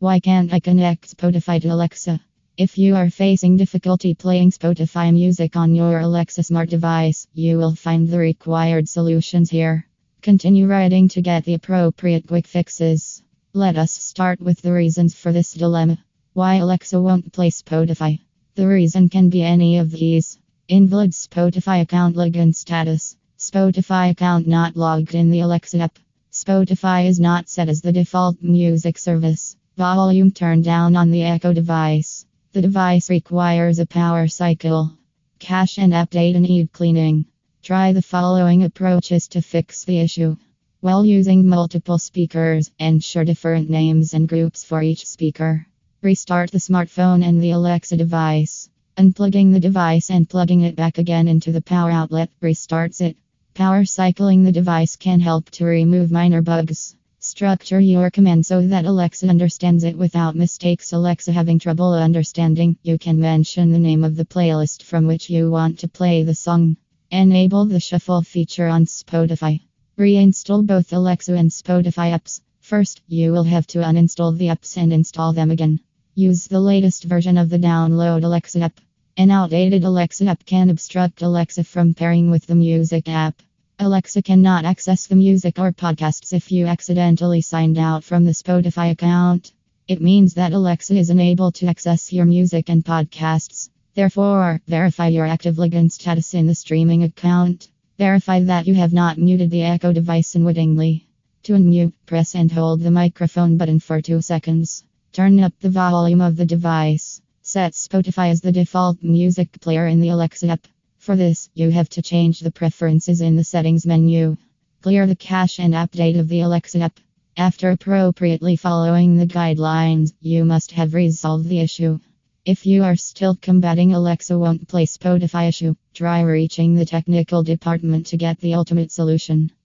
Why can't I connect Spotify to Alexa? If you are facing difficulty playing Spotify music on your Alexa smart device, you will find the required solutions here. Continue writing to get the appropriate quick fixes. Let us start with the reasons for this dilemma. Why Alexa won't play Spotify? The reason can be any of these. Invalid Spotify account login status. Spotify account not logged in the Alexa app. Spotify is not set as the default music service. Volume turned down on the Echo device. The device requires a power cycle. Cache and app data need cleaning. Try the following approaches to fix the issue. While using multiple speakers, ensure different names and groups for each speaker. Restart the smartphone and the Alexa device. Unplugging the device and plugging it back again into the power outlet restarts it. Power cycling the device can help to remove minor bugs. Structure your command so that Alexa understands it without mistakes. Alexa having trouble understanding, you can mention the name of the playlist from which you want to play the song. Enable the shuffle feature on Spotify. Reinstall both Alexa and Spotify apps. First, you will have to uninstall the apps and install them again. Use the latest version of the download Alexa app. An outdated Alexa app can obstruct Alexa from pairing with the music app. Alexa cannot access the music or podcasts if you accidentally signed out from the Spotify account. It means that Alexa is unable to access your music and podcasts. Therefore, verify your active login status in the streaming account. Verify that you have not muted the Echo device unwittingly. To unmute, press and hold the microphone button for 2 seconds. Turn up the volume of the device. Set Spotify as the default music player in the Alexa app. For this, you have to change the preferences in the settings menu. Clear the cache and update of the Alexa app. After appropriately following the guidelines, you must have resolved the issue. If you are still combating Alexa won't play Spotify issue, try reaching the technical department to get the ultimate solution.